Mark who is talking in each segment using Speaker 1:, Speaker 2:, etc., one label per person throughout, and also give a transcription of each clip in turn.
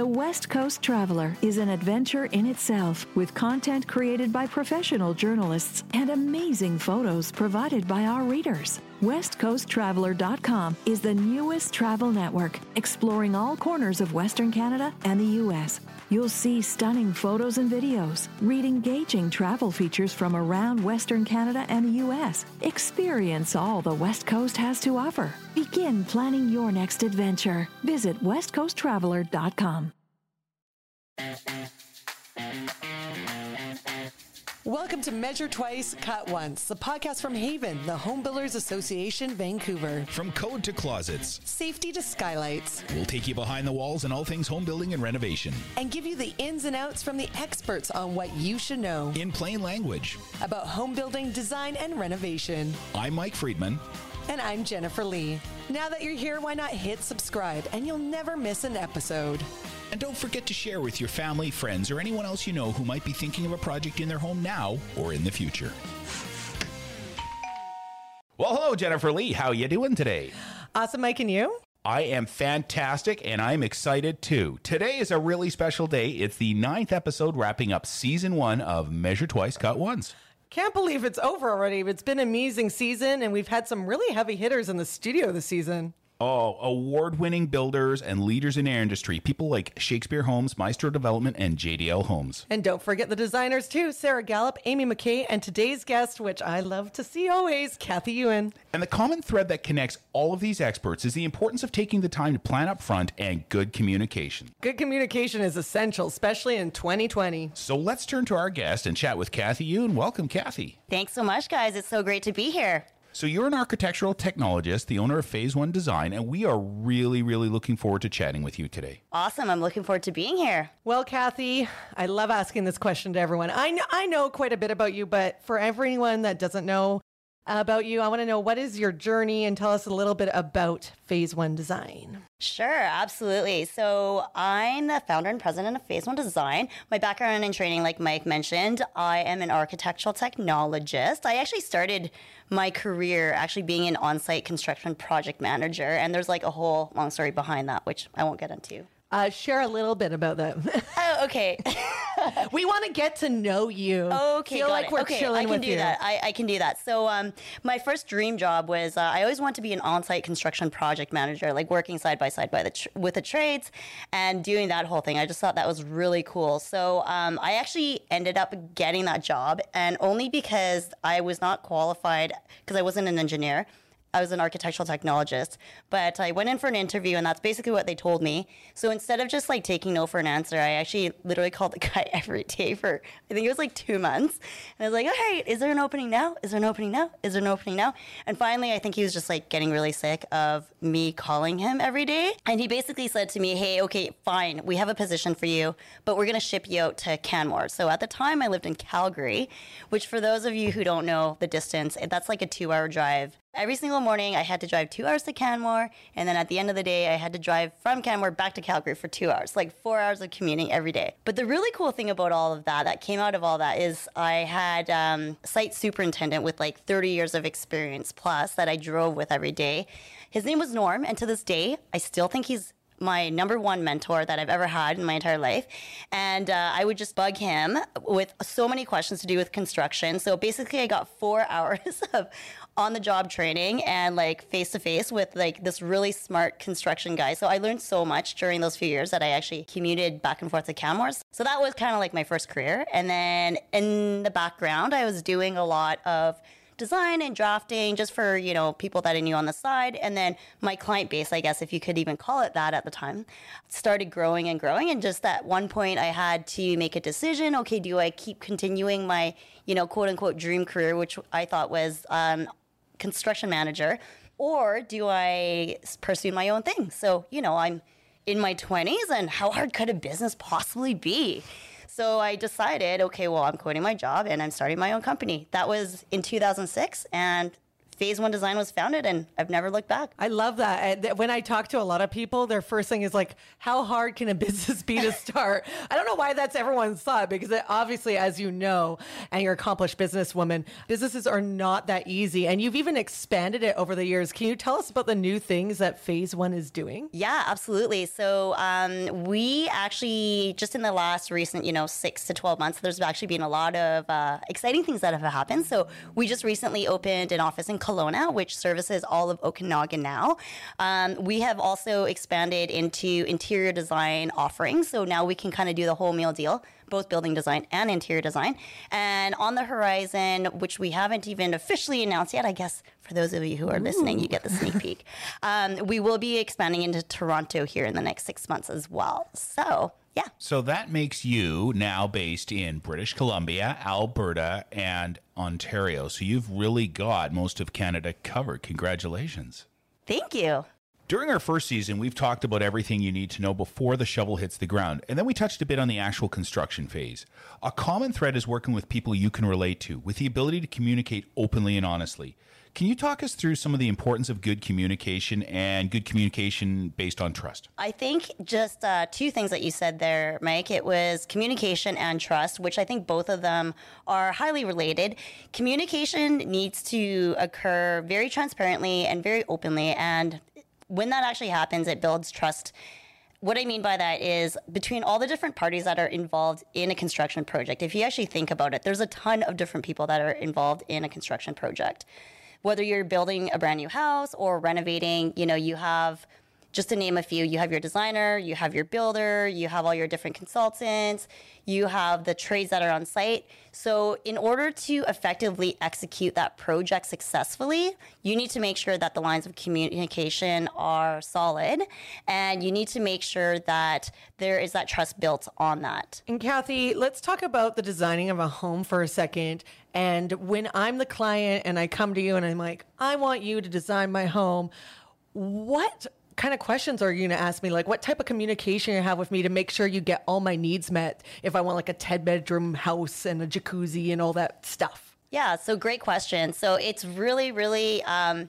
Speaker 1: The West Coast Traveler is an adventure in itself with content created by professional journalists and amazing photos provided by our readers. WestCoastTraveler.com is the newest travel network exploring all corners of Western Canada and the U.S. You'll see stunning photos and videos, read engaging travel features from around Western Canada and the U.S. Experience all the West Coast has to offer. Begin planning your next adventure. Visit WestCoastTraveler.com.
Speaker 2: Welcome to Measure Twice, Cut Once, the podcast from HAVAN, the Home Builders Association, Vancouver.
Speaker 3: From code to closets,
Speaker 2: Safety to skylights,
Speaker 3: we'll take you behind the walls and all things home building and renovation.
Speaker 2: and give you the ins and outs from the experts on what you should know
Speaker 3: In plain language,
Speaker 2: about home building, design, and renovation.
Speaker 3: I'm Mike Friedman.
Speaker 2: And I'm Jennifer Lee. Now that you're here, why not hit subscribe and you'll never miss an episode.
Speaker 3: And don't forget to share with your family, friends, or anyone else you know who might be thinking of a project in their home now or in the future. Well, hello, Jennifer Lee. How you doing today?
Speaker 2: Awesome, Mike, and you?
Speaker 3: I am fantastic and I'm excited too. Today is a really special day. It's the ninth episode wrapping up season one of Measure Twice, Cut Once.
Speaker 2: Can't believe it's over already. It's been an amazing season, and we've had some really heavy hitters in the studio this season.
Speaker 3: Oh, award winning builders and leaders in our industry. People like Shakespeare Homes, Maestro Development, and JDL Homes.
Speaker 2: And don't forget the designers too Sarah Gallop, Amy McKay, and today's guest, which I love to see always, Kathy Yoon.
Speaker 3: And the common thread that connects all of these experts is the importance of taking the time to plan up front and good communication.
Speaker 2: Good communication is essential, especially in 2020.
Speaker 3: So let's turn to our guest and chat with Kathy Yoon. Welcome, Kathy.
Speaker 4: Thanks so much, guys. It's so great to be here.
Speaker 3: So you're an architectural technologist, the owner of Phase One Design, and we are really, really looking forward to chatting with you today.
Speaker 4: Awesome. I'm looking forward to being here.
Speaker 2: Well, Kathy, I love asking this question to everyone. I know, I know quite a bit about you, but for everyone that doesn't know about you, I want to know what is your journey and tell us a little bit about Phase One Design.
Speaker 4: Sure, absolutely. So, I'm the founder and president of Phase One Design. My background in training, like Mike mentioned, I am an architectural technologist. I actually started my career actually being an on site construction project manager, and there's like a whole long story behind that, which I won't get into.
Speaker 2: Uh, share a little bit about that.
Speaker 4: Oh, okay.
Speaker 2: we want to get to know you.
Speaker 4: Okay,
Speaker 2: Feel like
Speaker 4: it.
Speaker 2: we're
Speaker 4: okay,
Speaker 2: chilling
Speaker 4: I can
Speaker 2: with
Speaker 4: do
Speaker 2: you.
Speaker 4: that. I, I can do that. So, um, my first dream job was uh, I always wanted to be an on-site construction project manager, like working side by side by the tr- with the trades and doing that whole thing. I just thought that was really cool. So, um, I actually ended up getting that job, and only because I was not qualified because I wasn't an engineer. I was an architectural technologist, but I went in for an interview and that's basically what they told me. So instead of just like taking no for an answer, I actually literally called the guy every day for, I think it was like two months. And I was like, all right, is there an opening now? Is there an opening now? Is there an opening now? And finally, I think he was just like getting really sick of me calling him every day. And he basically said to me, hey, okay, fine, we have a position for you, but we're going to ship you out to Canmore. So at the time, I lived in Calgary, which for those of you who don't know the distance, that's like a two hour drive Every single morning, I had to drive two hours to Canmore, and then at the end of the day, I had to drive from Canmore back to Calgary for two hours, like four hours of commuting every day. But the really cool thing about all of that, that came out of all that, is I had um, site superintendent with like 30 years of experience plus that I drove with every day. His name was Norm, and to this day, I still think he's my number one mentor that I've ever had in my entire life. And uh, I would just bug him with so many questions to do with construction. So basically, I got four hours of on the job training and like face to face with like this really smart construction guy. So I learned so much during those few years that I actually commuted back and forth to Canmore's. So that was kind of like my first career. And then in the background, I was doing a lot of design and drafting just for you know people that i knew on the side and then my client base i guess if you could even call it that at the time started growing and growing and just at one point i had to make a decision okay do i keep continuing my you know quote unquote dream career which i thought was um, construction manager or do I pursue my own thing so you know i'm in my 20s and how hard could a business possibly be so I decided, okay, well, I'm quitting my job and I'm starting my own company. That was in 2006. And Phase One Design was founded, and I've never looked back.
Speaker 2: I love that. When I talk to a lot of people, their first thing is like, "How hard can a business be to start?" I don't know why that's everyone's thought because it, obviously, as you know, and you're an accomplished businesswoman, businesses are not that easy. And you've even expanded it over the years. Can you tell us about the new things that Phase One is doing?
Speaker 4: Yeah, absolutely. So um, we actually just in the last recent, you know, six to twelve months, there's actually been a lot of uh, exciting things that have happened. So we just recently opened an office in Kelowna, which services all of Okanagan now. Um, we have also expanded into interior design offerings. So now we can kind of do the whole meal deal, both building design and interior design. And on the horizon, which we haven't even officially announced yet, I guess for those of you who are listening, you get the sneak peek. Um, we will be expanding into Toronto here in the next six months as well. So, yeah.
Speaker 3: So that makes you now based in British Columbia, Alberta, and Ontario. So you've really got most of Canada covered. Congratulations.
Speaker 4: Thank you.
Speaker 3: During our first season, we've talked about everything you need to know before the shovel hits the ground, and then we touched a bit on the actual construction phase. A common thread is working with people you can relate to, with the ability to communicate openly and honestly. Can you talk us through some of the importance of good communication and good communication based on trust?
Speaker 4: I think just uh, two things that you said there, Mike. It was communication and trust, which I think both of them are highly related. Communication needs to occur very transparently and very openly. And when that actually happens, it builds trust. What I mean by that is between all the different parties that are involved in a construction project, if you actually think about it, there's a ton of different people that are involved in a construction project whether you're building a brand new house or renovating, you know, you have just to name a few, you have your designer, you have your builder, you have all your different consultants, you have the trades that are on site. So, in order to effectively execute that project successfully, you need to make sure that the lines of communication are solid and you need to make sure that there is that trust built on that.
Speaker 2: And Kathy, let's talk about the designing of a home for a second. And when I'm the client and I come to you and I'm like, I want you to design my home, what kind of questions are you going to ask me? Like, what type of communication you have with me to make sure you get all my needs met if I want like a 10 bedroom house and a jacuzzi and all that stuff?
Speaker 4: Yeah, so great question. So it's really, really um,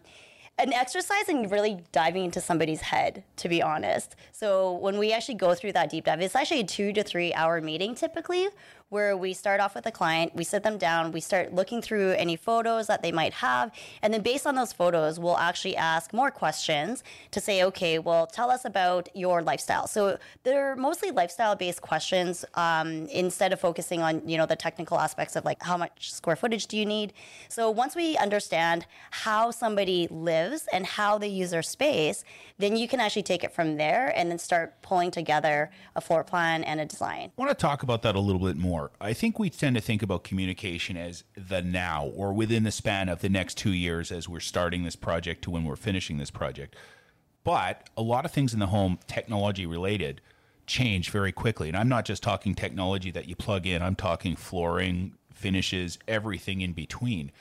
Speaker 4: an exercise in really diving into somebody's head, to be honest. So when we actually go through that deep dive, it's actually a two to three hour meeting typically where we start off with a client, we sit them down, we start looking through any photos that they might have, and then based on those photos, we'll actually ask more questions to say, okay, well, tell us about your lifestyle. So they're mostly lifestyle-based questions um, instead of focusing on you know the technical aspects of like how much square footage do you need. So once we understand how somebody lives and how they use their space, then you can actually take it from there and then start pulling together a floor plan and a design.
Speaker 3: I want to talk about that a little bit more more. I think we tend to think about communication as the now or within the span of the next two years as we're starting this project to when we're finishing this project. But a lot of things in the home, technology related, change very quickly. And I'm not just talking technology that you plug in, I'm talking flooring, finishes, everything in between.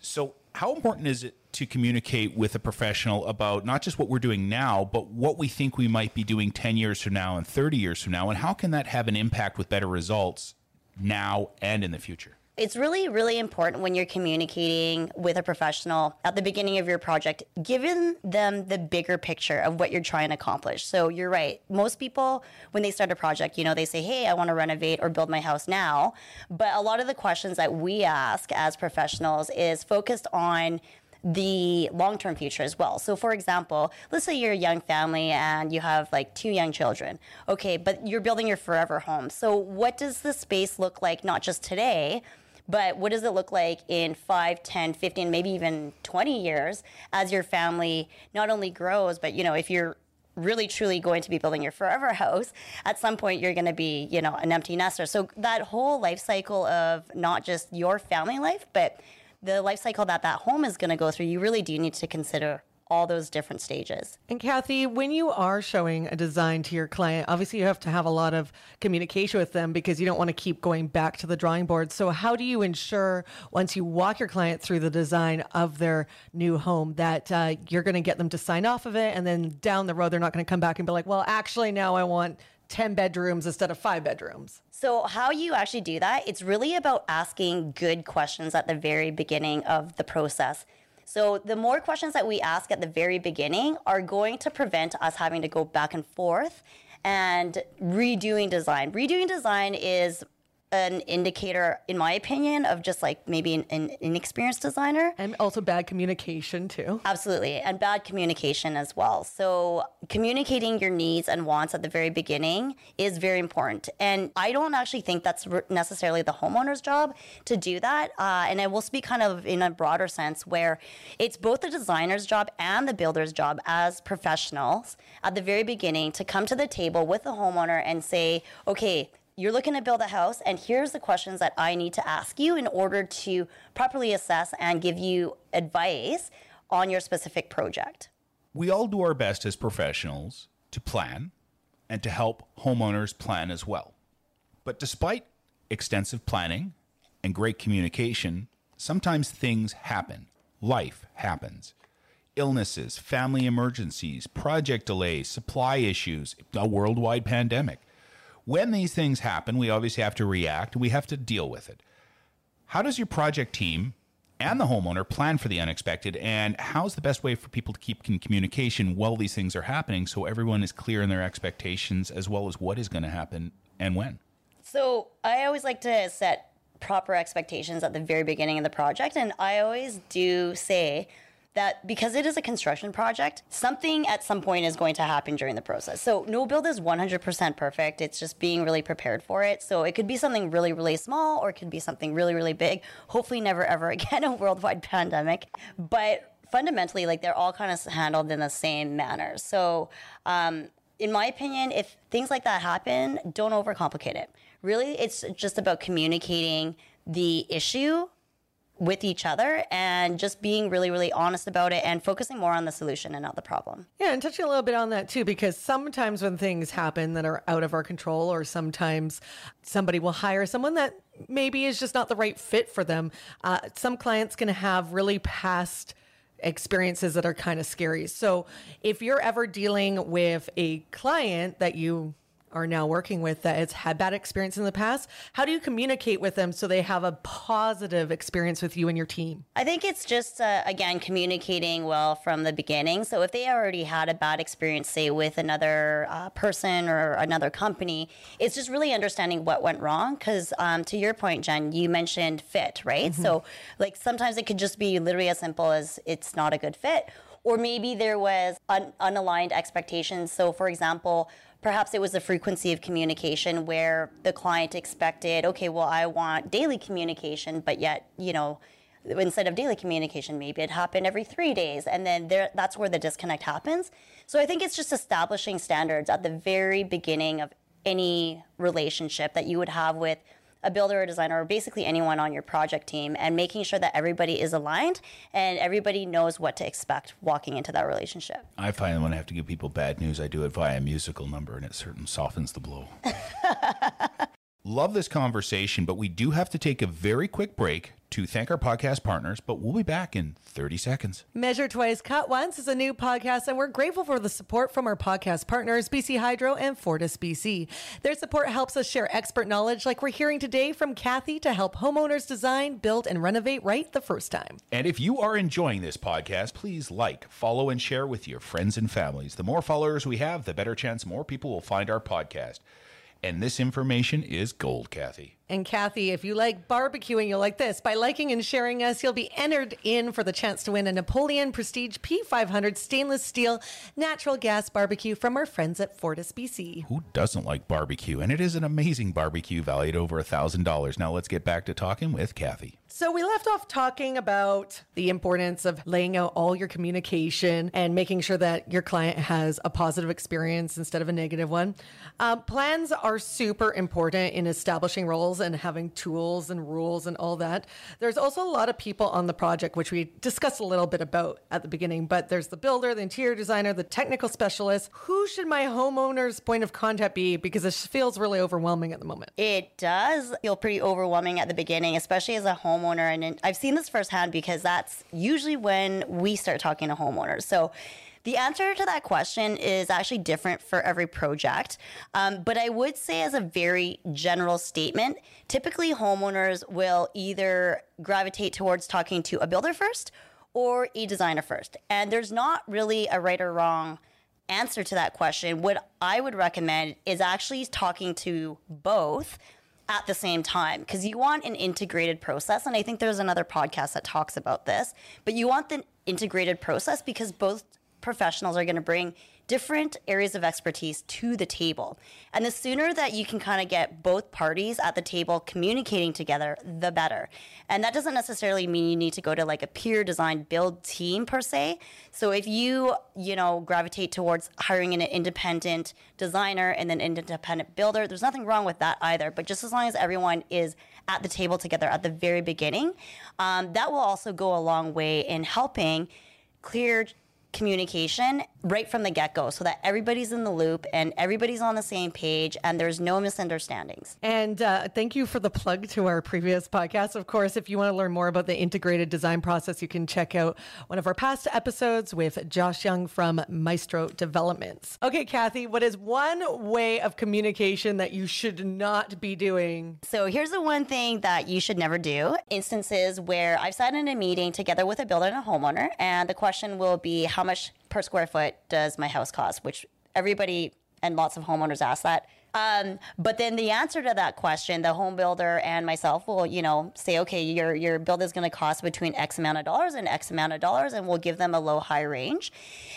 Speaker 3: So, how important is it to communicate with a professional about not just what we're doing now, but what we think we might be doing 10 years from now and 30 years from now? And how can that have an impact with better results now and in the future?
Speaker 4: It's really, really important when you're communicating with a professional at the beginning of your project, giving them the bigger picture of what you're trying to accomplish. So you're right. Most people, when they start a project, you know, they say, hey, I want to renovate or build my house now. But a lot of the questions that we ask as professionals is focused on the long term future as well. So, for example, let's say you're a young family and you have like two young children. Okay, but you're building your forever home. So, what does the space look like, not just today? But what does it look like in 5, 10, 15, maybe even 20 years as your family not only grows, but you know, if you're really truly going to be building your forever house, at some point you're going to be, you know, an empty nester. So that whole life cycle of not just your family life, but the life cycle that that home is going to go through, you really do need to consider all those different stages.
Speaker 2: And Kathy, when you are showing a design to your client, obviously you have to have a lot of communication with them because you don't want to keep going back to the drawing board. So, how do you ensure once you walk your client through the design of their new home that uh, you're going to get them to sign off of it? And then down the road, they're not going to come back and be like, well, actually, now I want 10 bedrooms instead of five bedrooms?
Speaker 4: So, how you actually do that, it's really about asking good questions at the very beginning of the process. So the more questions that we ask at the very beginning are going to prevent us having to go back and forth and redoing design. Redoing design is an indicator, in my opinion, of just like maybe an, an inexperienced designer.
Speaker 2: And also bad communication, too.
Speaker 4: Absolutely. And bad communication as well. So, communicating your needs and wants at the very beginning is very important. And I don't actually think that's necessarily the homeowner's job to do that. Uh, and I will speak kind of in a broader sense where it's both the designer's job and the builder's job as professionals at the very beginning to come to the table with the homeowner and say, okay, you're looking to build a house, and here's the questions that I need to ask you in order to properly assess and give you advice on your specific project.
Speaker 3: We all do our best as professionals to plan and to help homeowners plan as well. But despite extensive planning and great communication, sometimes things happen. Life happens. Illnesses, family emergencies, project delays, supply issues, a worldwide pandemic when these things happen, we obviously have to react. We have to deal with it. How does your project team and the homeowner plan for the unexpected? And how's the best way for people to keep in communication while these things are happening so everyone is clear in their expectations as well as what is going to happen and when?
Speaker 4: So I always like to set proper expectations at the very beginning of the project. And I always do say, that because it is a construction project, something at some point is going to happen during the process. So no build is 100% perfect. It's just being really prepared for it. So it could be something really, really small or it could be something really, really big. Hopefully never ever again a worldwide pandemic. But fundamentally, like they're all kind of handled in the same manner. So, um, in my opinion, if things like that happen, don't overcomplicate it. Really, it's just about communicating the issue with each other and just being really, really honest about it and focusing more on the solution and not the problem.
Speaker 2: Yeah, and touching a little bit on that too, because sometimes when things happen that are out of our control, or sometimes somebody will hire someone that maybe is just not the right fit for them, uh, some clients can have really past experiences that are kind of scary. So if you're ever dealing with a client that you are now working with that has had bad experience in the past how do you communicate with them so they have a positive experience with you and your team?
Speaker 4: I think it's just uh, again communicating well from the beginning. So if they already had a bad experience say with another uh, person or another company it's just really understanding what went wrong. Because um, to your point jen you mentioned fit right? Mm-hmm. so like sometimes it could just be literally as simple as it's not a good fit. Or maybe there was un- unaligned expectations. So for example Perhaps it was a frequency of communication where the client expected, okay, well, I want daily communication, but yet, you know, instead of daily communication, maybe it happened every three days. And then there, that's where the disconnect happens. So I think it's just establishing standards at the very beginning of any relationship that you would have with a builder or designer or basically anyone on your project team and making sure that everybody is aligned and everybody knows what to expect walking into that relationship.
Speaker 3: I find when I have to give people bad news, I do it via a musical number and it certainly softens the blow. Love this conversation, but we do have to take a very quick break to thank our podcast partners, but we'll be back in 30 seconds.
Speaker 2: Measure Twice, Cut Once is a new podcast, and we're grateful for the support from our podcast partners, BC Hydro and Fortis BC. Their support helps us share expert knowledge like we're hearing today from Kathy to help homeowners design, build, and renovate right the first time.
Speaker 3: And if you are enjoying this podcast, please like, follow, and share with your friends and families. The more followers we have, the better chance more people will find our podcast. And this information is gold, Kathy.
Speaker 2: And Kathy, if you like barbecuing, you'll like this. By liking and sharing us, you'll be entered in for the chance to win a Napoleon Prestige P500 stainless steel natural gas barbecue from our friends at Fortis BC.
Speaker 3: Who doesn't like barbecue? And it is an amazing barbecue valued over a $1,000. Now let's get back to talking with Kathy.
Speaker 2: So we left off talking about the importance of laying out all your communication and making sure that your client has a positive experience instead of a negative one. Um, plans are super important in establishing roles and having tools and rules and all that. There's also a lot of people on the project, which we discussed a little bit about at the beginning, but there's the builder, the interior designer, the technical specialist. Who should my homeowner's point of contact be? Because it feels really overwhelming at the moment.
Speaker 4: It does feel pretty overwhelming at the beginning, especially as a homeowner. And I've seen this firsthand because that's usually when we start talking to homeowners. So the answer to that question is actually different for every project. Um, but I would say, as a very general statement, typically homeowners will either gravitate towards talking to a builder first or a designer first? And there's not really a right or wrong answer to that question. What I would recommend is actually talking to both at the same time because you want an integrated process. And I think there's another podcast that talks about this, but you want the integrated process because both professionals are going to bring different areas of expertise to the table. And the sooner that you can kind of get both parties at the table communicating together, the better. And that doesn't necessarily mean you need to go to like a peer design build team per se. So if you, you know, gravitate towards hiring an independent designer and an independent builder, there's nothing wrong with that either. But just as long as everyone is at the table together at the very beginning, um, that will also go a long way in helping clear communication right from the get go so that everybody's in the loop and everybody's on the same page and there's no misunderstandings.
Speaker 2: And uh, thank you for the plug to our previous podcast. Of course, if you want to learn more about the integrated design process, you can check out one of our past episodes with Josh Young from Maestro Developments. Okay, Kathy, what is one way of communication that you should not be doing?
Speaker 4: So here's the one thing that you should never do instances where I've sat in a meeting together with a builder and a homeowner, and the question will be, how much per square foot does my house cost? Which everybody and lots of homeowners ask that. Um, but then the answer to that question, the home builder and myself will, you know, say, okay, your your build is going to cost between X amount of dollars and X amount of dollars, and we'll give them a low high range.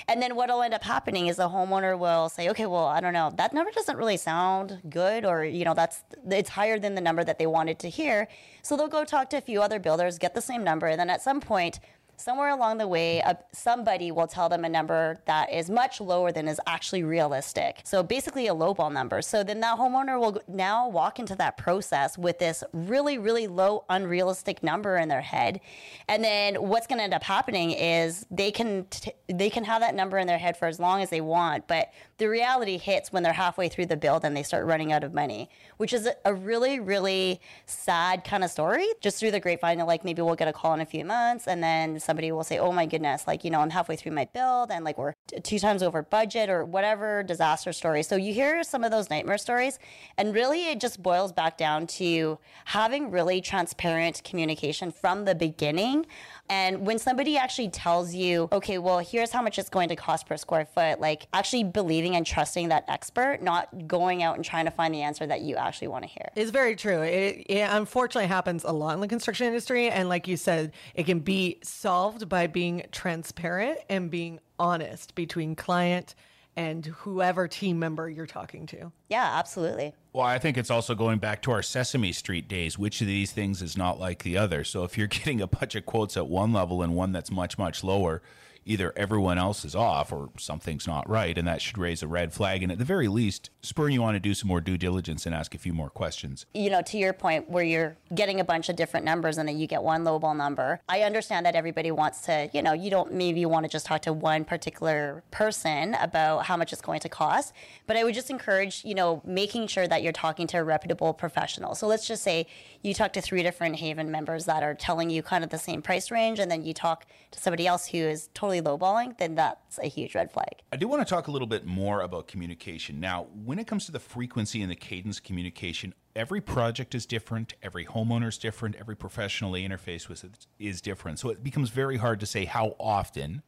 Speaker 4: And then what'll end up happening is the homeowner will say, okay, well, I don't know, that number doesn't really sound good, or you know, that's it's higher than the number that they wanted to hear. So they'll go talk to a few other builders, get the same number, and then at some point somewhere along the way, somebody will tell them a number that is much lower than is actually realistic. So basically, a lowball number. So then that homeowner will now walk into that process with this really, really low, unrealistic number in their head. And then what's going to end up happening is they can t- they can have that number in their head for as long as they want, but the reality hits when they're halfway through the build and they start running out of money, which is a really, really sad kind of story. Just through the grapevine, like maybe we'll get a call in a few months and then somebody will say, oh my goodness, like, you know, I'm halfway through my build and like we're two times over budget or whatever disaster story. So you hear some of those nightmare stories and really it just boils back down to having really transparent communication from the beginning and when somebody actually tells you, okay, well, here's how much it's going to cost per square foot, like actually believing and trusting that expert, not going out and trying to find the answer that you actually want to hear.
Speaker 2: It's very true. It, it unfortunately happens a lot in the construction industry. And like you said, it can be solved by being transparent and being honest between client and whoever team member you're talking to.
Speaker 4: Yeah, absolutely.
Speaker 3: Well, I think it's also going back to our Sesame Street days. Which of these things is not like the other? So if you're getting a bunch of quotes at one level and one that's much, much lower, either everyone else is off or something's not right, and that should raise a red flag. And at the very least, spur you on to do some more due diligence and ask a few more questions.
Speaker 4: You know, to your point, where you're getting a bunch of different numbers and then you get one lowball number. I understand that everybody wants to, you know, you don't maybe want to just talk to one particular person about how much it's going to cost, but I would just encourage, you know, making sure that you're talking to a reputable professional. So let's just say you talk to three different HAVAN members that are telling you kind of the same price range, and then you talk to somebody else who is totally lowballing, then that's a huge red flag.
Speaker 3: I do want to talk a little bit more about communication. Now, when it comes to the frequency and the cadence communication, every project is different, every homeowner is different, every professional they interface with is different. So it becomes very hard to say how often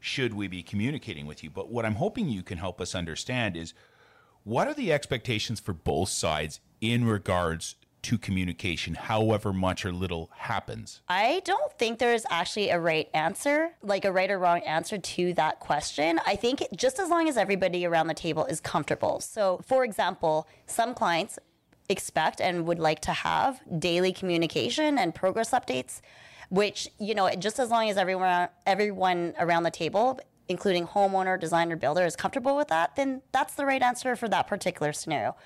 Speaker 3: should we be communicating with you. But what I'm hoping you can help us understand is what are the expectations for both sides in regards to communication, however much or little happens?
Speaker 4: I don't think there's actually a right answer, like a right or wrong answer to that question. I think just as long as everybody around the table is comfortable. So, for example, some clients expect and would like to have daily communication and progress updates which you know just as long as everyone everyone around the table including homeowner designer builder is comfortable with that then that's the right answer for that particular scenario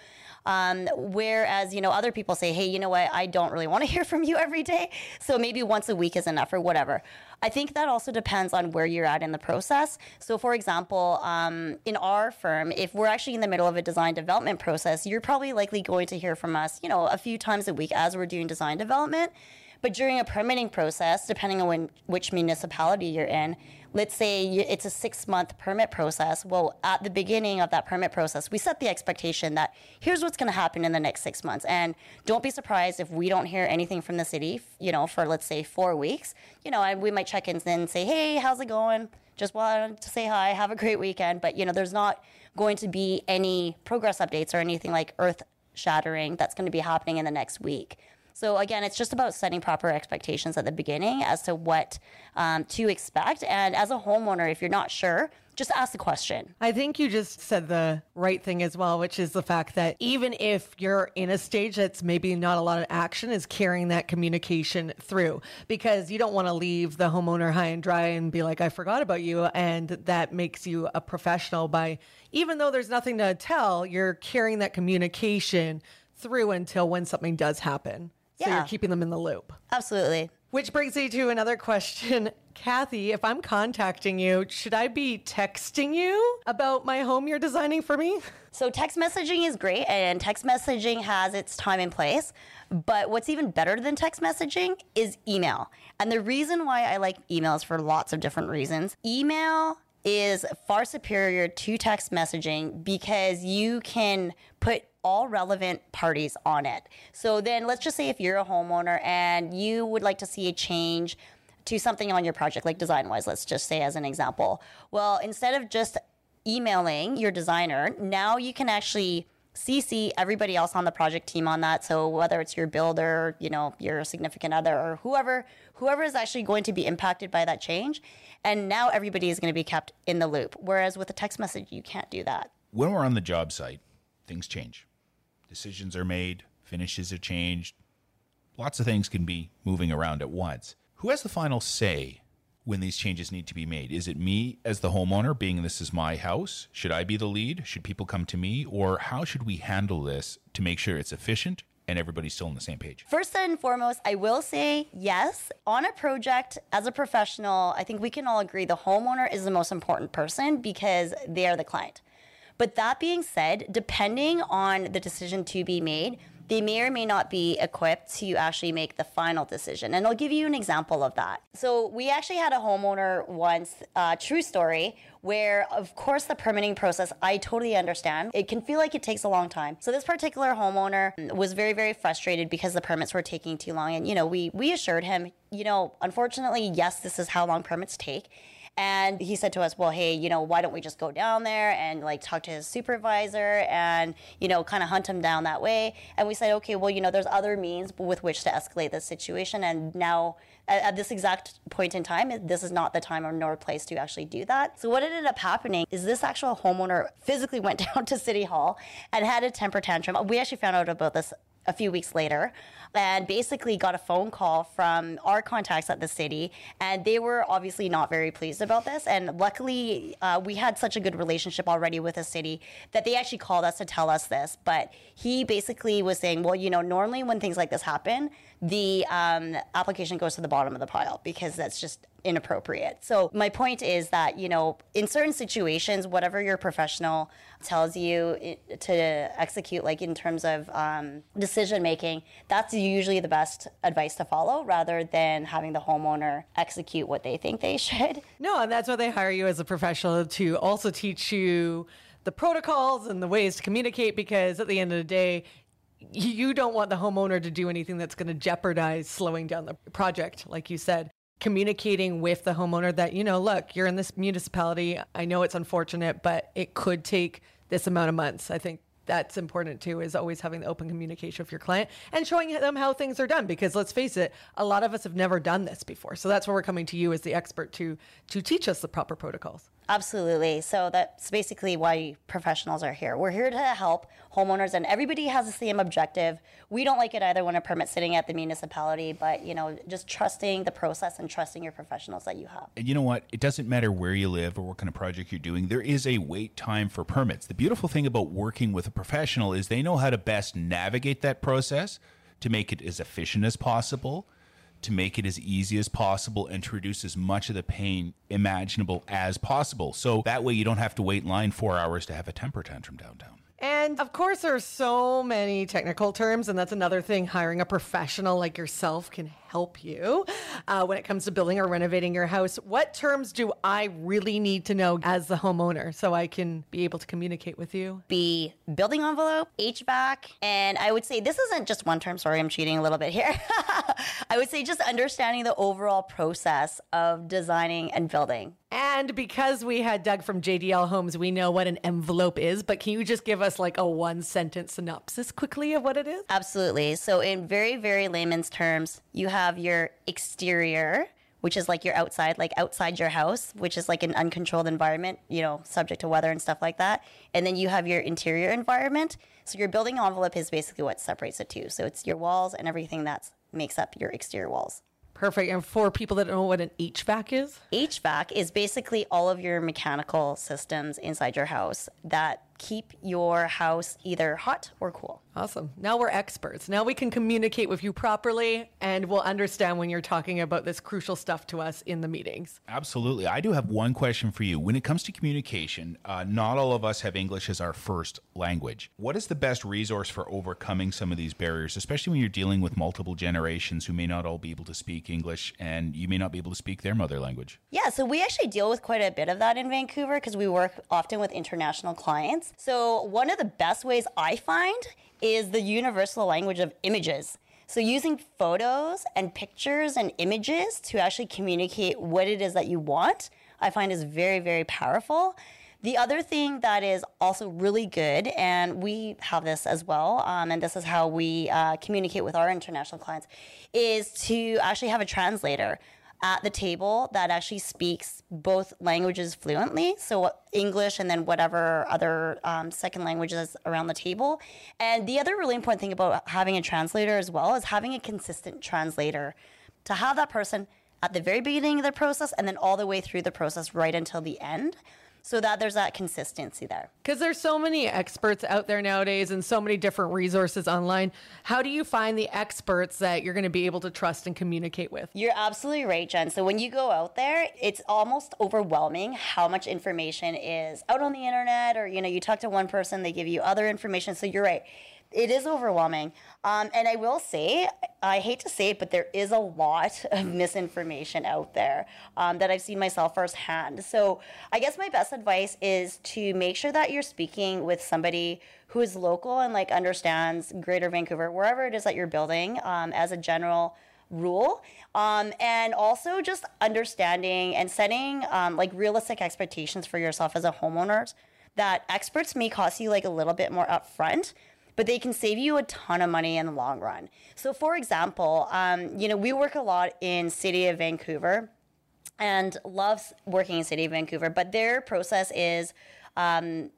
Speaker 4: um, whereas, you know, other people say, hey, you know what, I don't really want to hear from you every day. So maybe once a week is enough or whatever. I think that also depends on where you're at in the process. So, for example, um, in our firm, if we're actually in the middle of a design development process, you're probably likely going to hear from us, you know, a few times a week as we're doing design development. But during a permitting process, depending on when, which municipality you're in, let's say it's a six month permit process. Well, at the beginning of that permit process, we set the expectation that here's what's going to happen in the next six months. And don't be surprised if we don't hear anything from the city, you know, for let's say four weeks, you know, and we might check in and say, hey, how's it going? Just wanted to say hi, have a great weekend. But, you know, there's not going to be any progress updates or anything like earth shattering that's going to be happening in the next week. So again, it's just about setting proper expectations at the beginning as to what um, to expect. And as a homeowner, if you're not sure, just ask the question.
Speaker 2: I think you just said the right thing as well, which is the fact that even if you're in a stage that's maybe not a lot of action, is carrying that communication through because you don't want to leave the homeowner high and dry and be like, I forgot about you. And that makes you a professional by, even though there's nothing to tell, you're carrying that communication through until when something does happen. So
Speaker 4: Yeah.
Speaker 2: you're keeping them in the loop.
Speaker 4: Absolutely.
Speaker 2: Which brings me to another question. Kathy, if I'm contacting you, should I be texting you about my home you're designing for me?
Speaker 4: So text messaging is great and text messaging has its time and place. But what's even better than text messaging is email. And the reason why I like emails for lots of different reasons. Email is far superior to text messaging because you can put all relevant parties on it. So then let's just say if you're a homeowner and you would like to see a change to something on your project, like design wise, let's just say as an example. Well, instead of just emailing your designer, now you can actually CC everybody else on the project team on that. So whether it's your builder, you know, your significant other, or whoever, whoever is actually going to be impacted by that change, and now everybody is going to be kept in the loop. Whereas with a text message, you can't do that.
Speaker 3: when we're on the job site, things change. Decisions are made, finishes are changed. Lots of things can be moving around at once. Who has the final say when these changes need to be made? Is it me as the homeowner, being this is my house? Should I be the lead? Should people come to me? Or how should we handle this to make sure it's efficient and everybody's still on the same page?
Speaker 4: First and foremost, I will say yes. On a project, as a professional, I think we can all agree the homeowner is the most important person because they are the client. But that being said, depending on the decision to be made, they may or may not be equipped to actually make the final decision. And I'll give you an example of that. So, we actually had a homeowner once, uh, true story, where of course the permitting process, I totally understand. It can feel like it takes a long time. So, this particular homeowner was very, very frustrated because the permits were taking too long. And, you know, we, we assured him, you know, unfortunately, yes, this is how long permits take. And he said to us, well, hey, you know, why don't we just go down there and like talk to his supervisor and, you know, kind of hunt him down that way. And we said, okay, well, you know, there's other means with which to escalate this situation. And now, at, at this exact point in time, this is not the time or nor place to actually do that. So what ended up happening is this actual homeowner physically went down to City Hall and had a temper tantrum. We actually found out about this a few weeks later and basically got a phone call from our contacts at the city and they were obviously not very pleased about this. And luckily uh, we had such a good relationship already with the city that they actually called us to tell us this. But he basically was saying well you know normally when things like this happen the um, application goes to the bottom of the pile because that's just inappropriate. So my point is that you know in certain situations, whatever your professional tells you to execute, like in terms of um, decision making, that's usually the best advice to follow, rather than having the homeowner execute what they think they should.
Speaker 2: No, and that's why they hire you as a professional to also teach you the protocols and the ways to communicate because at the end of the day, you don't want the homeowner to do anything that's going to jeopardize slowing down the project, like you said. Communicating with the homeowner that, you know, look, you're in this municipality. I know it's unfortunate, but it could take this amount of months. I think that's important too is always having the open communication with your client and showing them how things are done because let's face it a lot of us have never done this before so that's where we're coming to you as the expert to to teach us the proper protocols
Speaker 4: Absolutely. So that's basically why professionals are here. We're here to help homeowners, and everybody has the same objective. We don't like it either when a permit's sitting at the municipality, but you know, just trusting the process and trusting your professionals that you have.
Speaker 3: And you know what? It doesn't matter where you live or what kind of project you're doing. There is a wait time for permits. The beautiful thing about working with a professional is they know how to best navigate that process to make it as efficient as possible, to make it as easy as possible, and to reduce as much of the pain imaginable as possible. So that way you don't have to wait in line four hours to have a temper tantrum downtown.
Speaker 2: and of course there are so many technical terms and that's another thing hiring a professional like yourself can help you uh, when it comes to building or renovating your house. What terms do I really need to know as the homeowner so I can be able to communicate with you?
Speaker 4: Be building envelope, HVAC, and I would say this isn't just one term. Sorry, I'm cheating a little bit here. I would say just understanding the overall process of designing and building.
Speaker 2: And because we had Doug from JDL Homes, we know what an envelope is, but can you just give us like a one sentence synopsis quickly of what it is?
Speaker 4: Absolutely. So, in very, very layman's terms, you have your exterior, which is like your outside, like outside your house, which is like an uncontrolled environment, you know, subject to weather and stuff like that. And then you have your interior environment. So, your building envelope is basically what separates the two. So, it's your walls and everything that makes up your exterior walls.
Speaker 2: Perfect. And for people that don't know what an HVAC is,
Speaker 4: HVAC is basically all of your mechanical systems inside your house that keep your house either hot or cool.
Speaker 2: Awesome. Now we're experts. Now we can communicate with you properly and we'll understand when you're talking about this crucial stuff to us in the meetings.
Speaker 3: Absolutely. I do have one question for you. When it comes to communication, uh, not all of us have English as our first language. What is the best resource for overcoming some of these barriers, especially when you're dealing with multiple generations who may not all be able to speak English and you may not be able to speak their mother language?
Speaker 4: Yeah, so we actually deal with quite a bit of that in Vancouver because we work often with international clients. So, one of the best ways I find is the universal language of images. So, using photos and pictures and images to actually communicate what it is that you want, I find is very, very powerful. The other thing that is also really good, and we have this as well, um, and this is how we uh, communicate with our international clients, is to actually have a translator at the table that actually speaks both languages fluently. So English and then whatever other um, second languages around the table. And the other really important thing about having a translator as well is having a consistent translator to have that person at the very beginning of the process and then all the way through the process right until the end so that there's that consistency there.
Speaker 2: Because there's so many experts out there nowadays and so many different resources online. How do you find the experts that you're going to be able to trust and communicate with?
Speaker 4: You're absolutely right, Jen. So when you go out there, it's almost overwhelming how much information is out on the internet, or you know, you talk to one person, they give you other information. So you're right it is overwhelming. Um, and I will say, I hate to say it, but there is a lot of misinformation out there um, that I've seen myself firsthand. So I guess my best advice is to make sure that you're speaking with somebody who is local and like understands Greater Vancouver, wherever it is that you're building, um, as a general rule um, and also just understanding and setting um, like realistic expectations for yourself as a homeowner that experts may cost you like a little bit more upfront but they can save you a ton of money in the long run. So, for example, um, you know, we work a lot in City of Vancouver and loves working in City of Vancouver, but their process is um,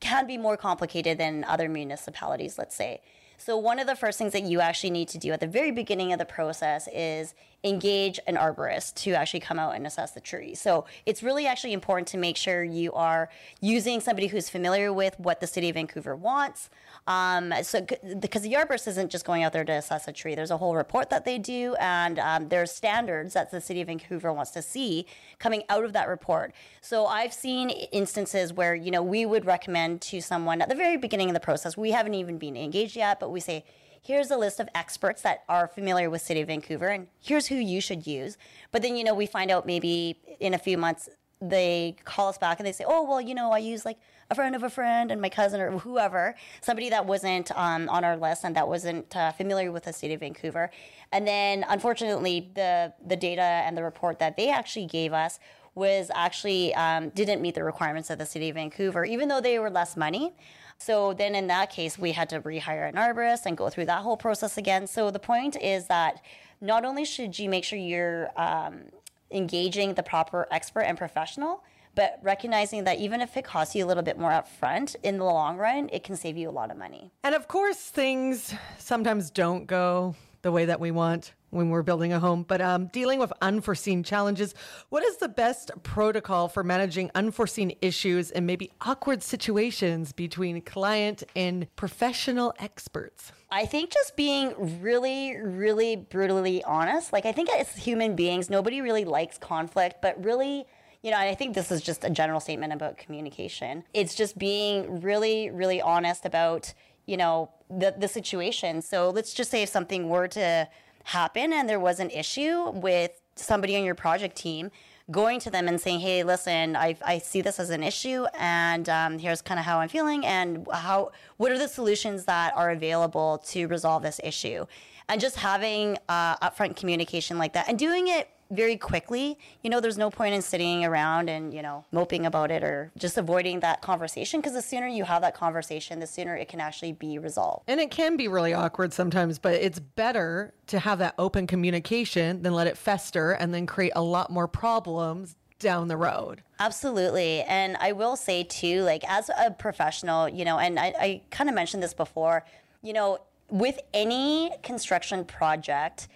Speaker 4: can be more complicated than other municipalities, let's say. So, one of the first things that you actually need to do at the very beginning of the process is engage an arborist to actually come out and assess the tree. So, it's really actually important to make sure you are using somebody who's familiar with what the city of Vancouver wants. Um, so, because the arborist isn't just going out there to assess a tree, there's a whole report that they do, and um, there's standards that the city of Vancouver wants to see coming out of that report. So, I've seen instances where you know we would recommend to someone at the very beginning of the process, we haven't even been engaged yet, but we say, here's a list of experts that are familiar with City of Vancouver, and here's who you should use. But then, you know, we find out maybe in a few months, they call us back and they say, oh, well, you know, I use like a friend of a friend and my cousin or whoever, somebody that wasn't um, on our list and that wasn't uh, familiar with the City of Vancouver. And then, unfortunately, the, the data and the report that they actually gave us was actually um, didn't meet the requirements of the City of Vancouver, even though they were less money. So then in that case, we had to rehire an arborist and go through that whole process again. So the point is that not only should you make sure you're um, engaging the proper expert and professional, but recognizing that even if it costs you a little bit more upfront, in the long run, it can save you a lot of money.
Speaker 2: And of course, things sometimes don't go the way that we want when we're building a home, but um, dealing with unforeseen challenges. What is the best protocol for managing unforeseen issues and maybe awkward situations between client and professional experts?
Speaker 4: I think just being really, really brutally honest. Like, I think as human beings, nobody really likes conflict, but really, you know, and I think this is just a general statement about communication. It's just being really, really honest about, you know, the, the situation. So let's just say if something were to happen and there was an issue with somebody on your project team, going to them and saying, "Hey, listen, I, I see this as an issue, and um, here's kind of how I'm feeling, and how what are the solutions that are available to resolve this issue." And just having uh, upfront communication like that, and doing it very quickly. You know, there's no point in sitting around and, you know, moping about it or just avoiding that conversation because the sooner you have that conversation, the sooner it can actually be resolved.
Speaker 2: And it can be really awkward sometimes, but it's better to have that open communication than let it fester and then create a lot more problems down the road.
Speaker 4: Absolutely. And I will say too, like as a professional, you know, and I, I kind of mentioned this before, you know, with any construction project,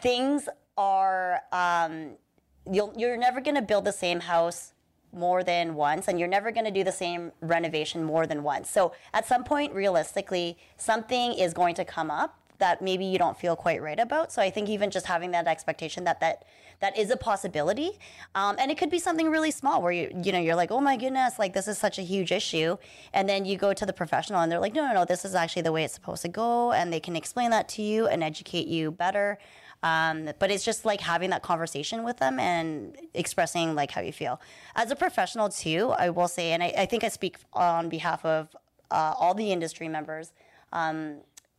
Speaker 4: things are um, you'll, you're never going to build the same house more than once and you're never going to do the same renovation more than once. So at some point realistically something is going to come up that maybe you don't feel quite right about. So i think even just having that expectation that that that is a possibility um, and it could be something really small where you you know you're like oh my goodness like this is such a huge issue. And then you go to the professional and they're like no no no this is actually the way it's supposed to go and they can explain that to you and educate you better um, but it's just like having that conversation with them and expressing like how you feel. As a professional too, I will say, and I, I think I speak on behalf of uh, all the industry members, um,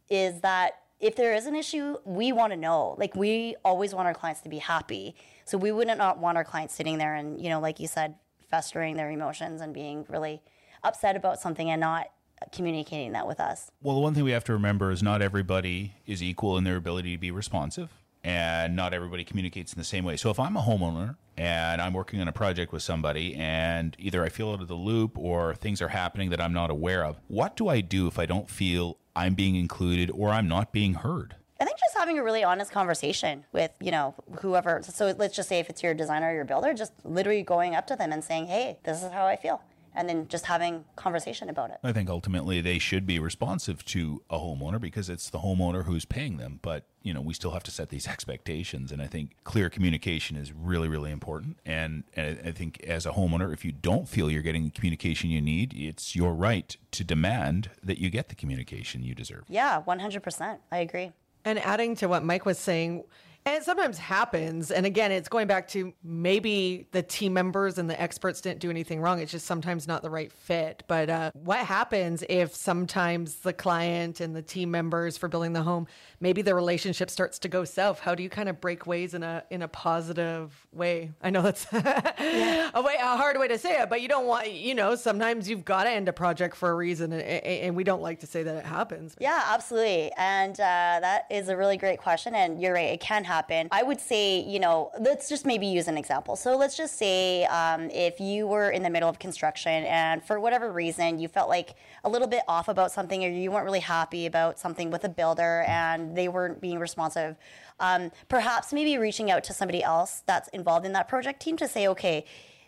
Speaker 4: is that if there is an issue, we want to know. Like we always want our clients to be happy. So we wouldn't not want our clients sitting there and, you know, like you said, festering their emotions and being really upset about something and not communicating that with us.
Speaker 3: Well, the one thing we have to remember is not everybody is equal in their ability to be responsive and not everybody communicates in the same way. So if I'm a homeowner and I'm working on a project with somebody and either I feel out of the loop or things are happening that I'm not aware of, what do I do if I don't feel I'm being included or I'm not being heard?
Speaker 4: I think just having a really honest conversation with, you know, whoever. So let's just say if it's your designer or your builder, just literally going up to them and saying, "Hey, this is how I feel." and then just having conversation about it.
Speaker 3: I think ultimately they should be responsive to a homeowner because it's the homeowner who's paying them. But you know, we still have to set these expectations, and I think clear communication is really, really important. And, and I think as a homeowner, if you don't feel you're getting the communication you need, it's your right to demand that you get the communication you deserve.
Speaker 4: Yeah, one hundred percent. I agree.
Speaker 2: And adding to what Mike was saying, and it sometimes happens. And again, it's going back to maybe the team members and the experts didn't do anything wrong. It's just sometimes not the right fit. But uh, what happens if sometimes the client and the team members for building the home, maybe the relationship starts to go south? How do you kind of break ways in a in a positive way? I know that's yeah. a way a hard way to say it, but you don't want you know sometimes you've got to end a project for a reason, and, and we don't like to say that it happens.
Speaker 4: Yeah, absolutely. And uh, that is a really great question. And you're right, it can happen happen, I would say, you know, let's just maybe use an example. So let's just say um, if you were in the middle of construction and for whatever reason you felt like a little bit off about something or you weren't really happy about something with a builder and they weren't being responsive. Um, perhaps maybe reaching out to somebody else that's involved in that project team to say, okay,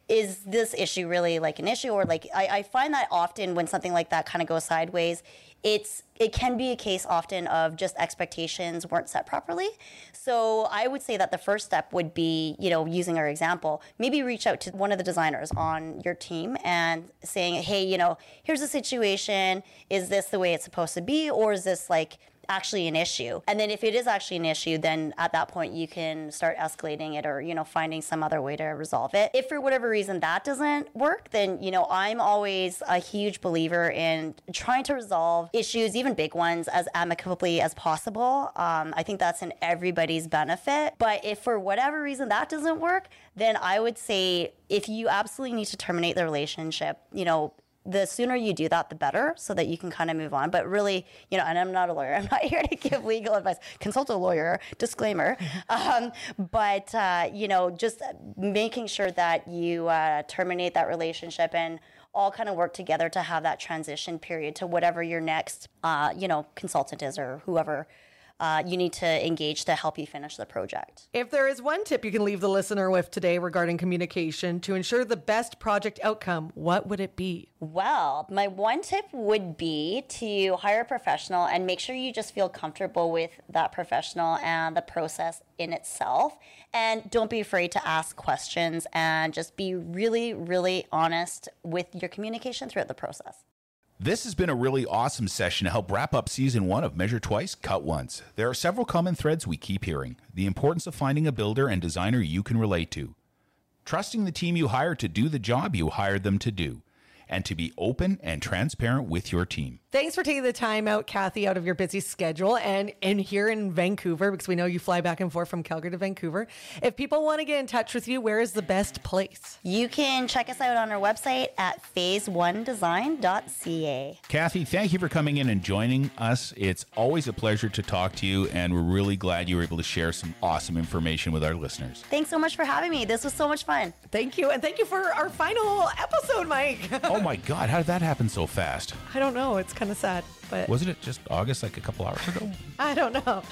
Speaker 4: is this issue really like an issue? Or like I, I find that often when something like that kind of goes sideways it's it can be a case often of just expectations weren't set properly. So i would say that the first step would be you know using our example maybe reach out to one of the designers on your team and saying hey you know here's the situation. Is this the way it's supposed to be? Or is this like actually an issue. And then if it is actually an issue, then at that point you can start escalating it or, you know, finding some other way to resolve it. If for whatever reason that doesn't work, then, you know, I'm always a huge believer in trying to resolve issues, even big ones, as amicably as possible. Um, I think that's in everybody's benefit. But if for whatever reason that doesn't work, then I would say if you absolutely need to terminate the relationship, you know, the sooner you do that, the better, so that you can kind of move on. But really, you know, and I'm not a lawyer. I'm not here to give legal advice. Consult a lawyer. Disclaimer. Um, but uh, you know, just making sure that you uh, terminate that relationship and all kind of work together to have that transition period to whatever your next, uh, you know, consultant is or whoever uh, you need to engage to help you finish the project.
Speaker 2: If there is one tip you can leave the listener with today regarding communication to ensure the best project outcome, what would it be?
Speaker 4: Well, my one tip would be to hire a professional and make sure you just feel comfortable with that professional and the process in itself. And don't be afraid to ask questions and just be really, really honest with your communication throughout the process.
Speaker 3: This has been a really awesome session to help wrap up season one of Measure Twice, Cut Once. There are several common threads we keep hearing the importance of finding a builder and designer you can relate to, trusting the team you hire to do the job you hired them to do, and to be open and transparent with your team.
Speaker 2: Thanks for taking the time out, Kathy, out of your busy schedule and and here in Vancouver because we know you fly back and forth from Calgary to Vancouver. If people want to get in touch with you, where is the best place?
Speaker 4: You can check us out on our website at phase1design.ca.
Speaker 3: Kathy, thank you for coming in and joining us. It's always a pleasure to talk to you, and we're really glad you were able to share some awesome information with our listeners.
Speaker 4: Thanks so much for having me. This was so much fun.
Speaker 2: Thank you, and thank you for our final episode, Mike.
Speaker 3: oh my God, how did that happen so fast?
Speaker 2: I don't know. It's kind of sad, but
Speaker 3: Wasn't it just August, like a couple hours ago?
Speaker 2: I don't know.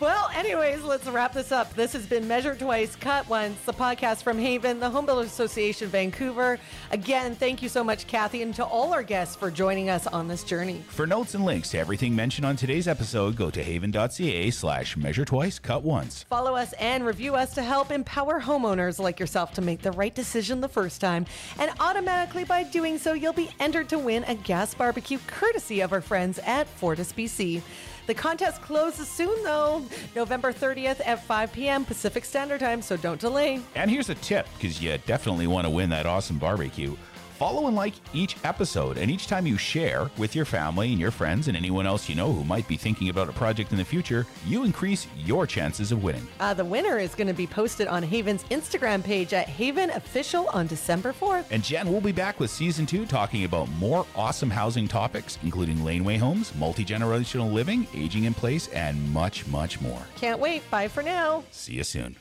Speaker 2: Well, anyways, let's wrap this up. This has been Measure Twice, Cut Once, the podcast from HAVAN, the Home Builders Association Vancouver. Again, thank you so much, Kathy, and to all our guests for joining us on this journey.
Speaker 3: For notes and links to everything mentioned on today's episode, go to havan.ca slash measure twice, cut once.
Speaker 2: Follow us and review us to help empower homeowners like yourself to make the right decision the first time. And automatically, by doing so, you'll be entered to win a gas barbecue courtesy of our friends at Fortis BC. The contest closes soon, though, November 30th at 5 p.m. Pacific Standard Time, so don't delay.
Speaker 3: And here's a tip, because you definitely want to win that awesome barbecue. Follow and like each episode, and each time you share with your family and your friends and anyone else you know who might be thinking about a project in the future, you increase your chances of winning.
Speaker 2: Uh, the winner is going to be posted on HAVAN's Instagram page at HAVAN Official on December 4th.
Speaker 3: And Jen will be back with season two talking about more awesome housing topics, including laneway homes, multi generational living, aging in place, and much, much more.
Speaker 2: Can't wait. Bye for now.
Speaker 3: See you soon.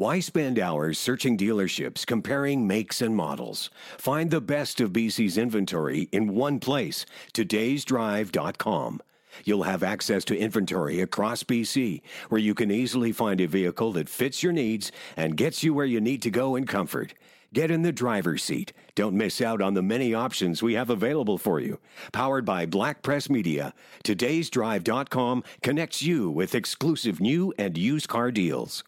Speaker 5: Why spend hours searching dealerships, comparing makes and models? Find the best of BC's inventory in one place, todaysdrive.com. You'll have access to inventory across BC, where you can easily find a vehicle that fits your needs and gets you where you need to go in comfort. Get in the driver's seat. Don't miss out on the many options we have available for you. Powered by Black Press Media, todaysdrive.com connects you with exclusive new and used car deals.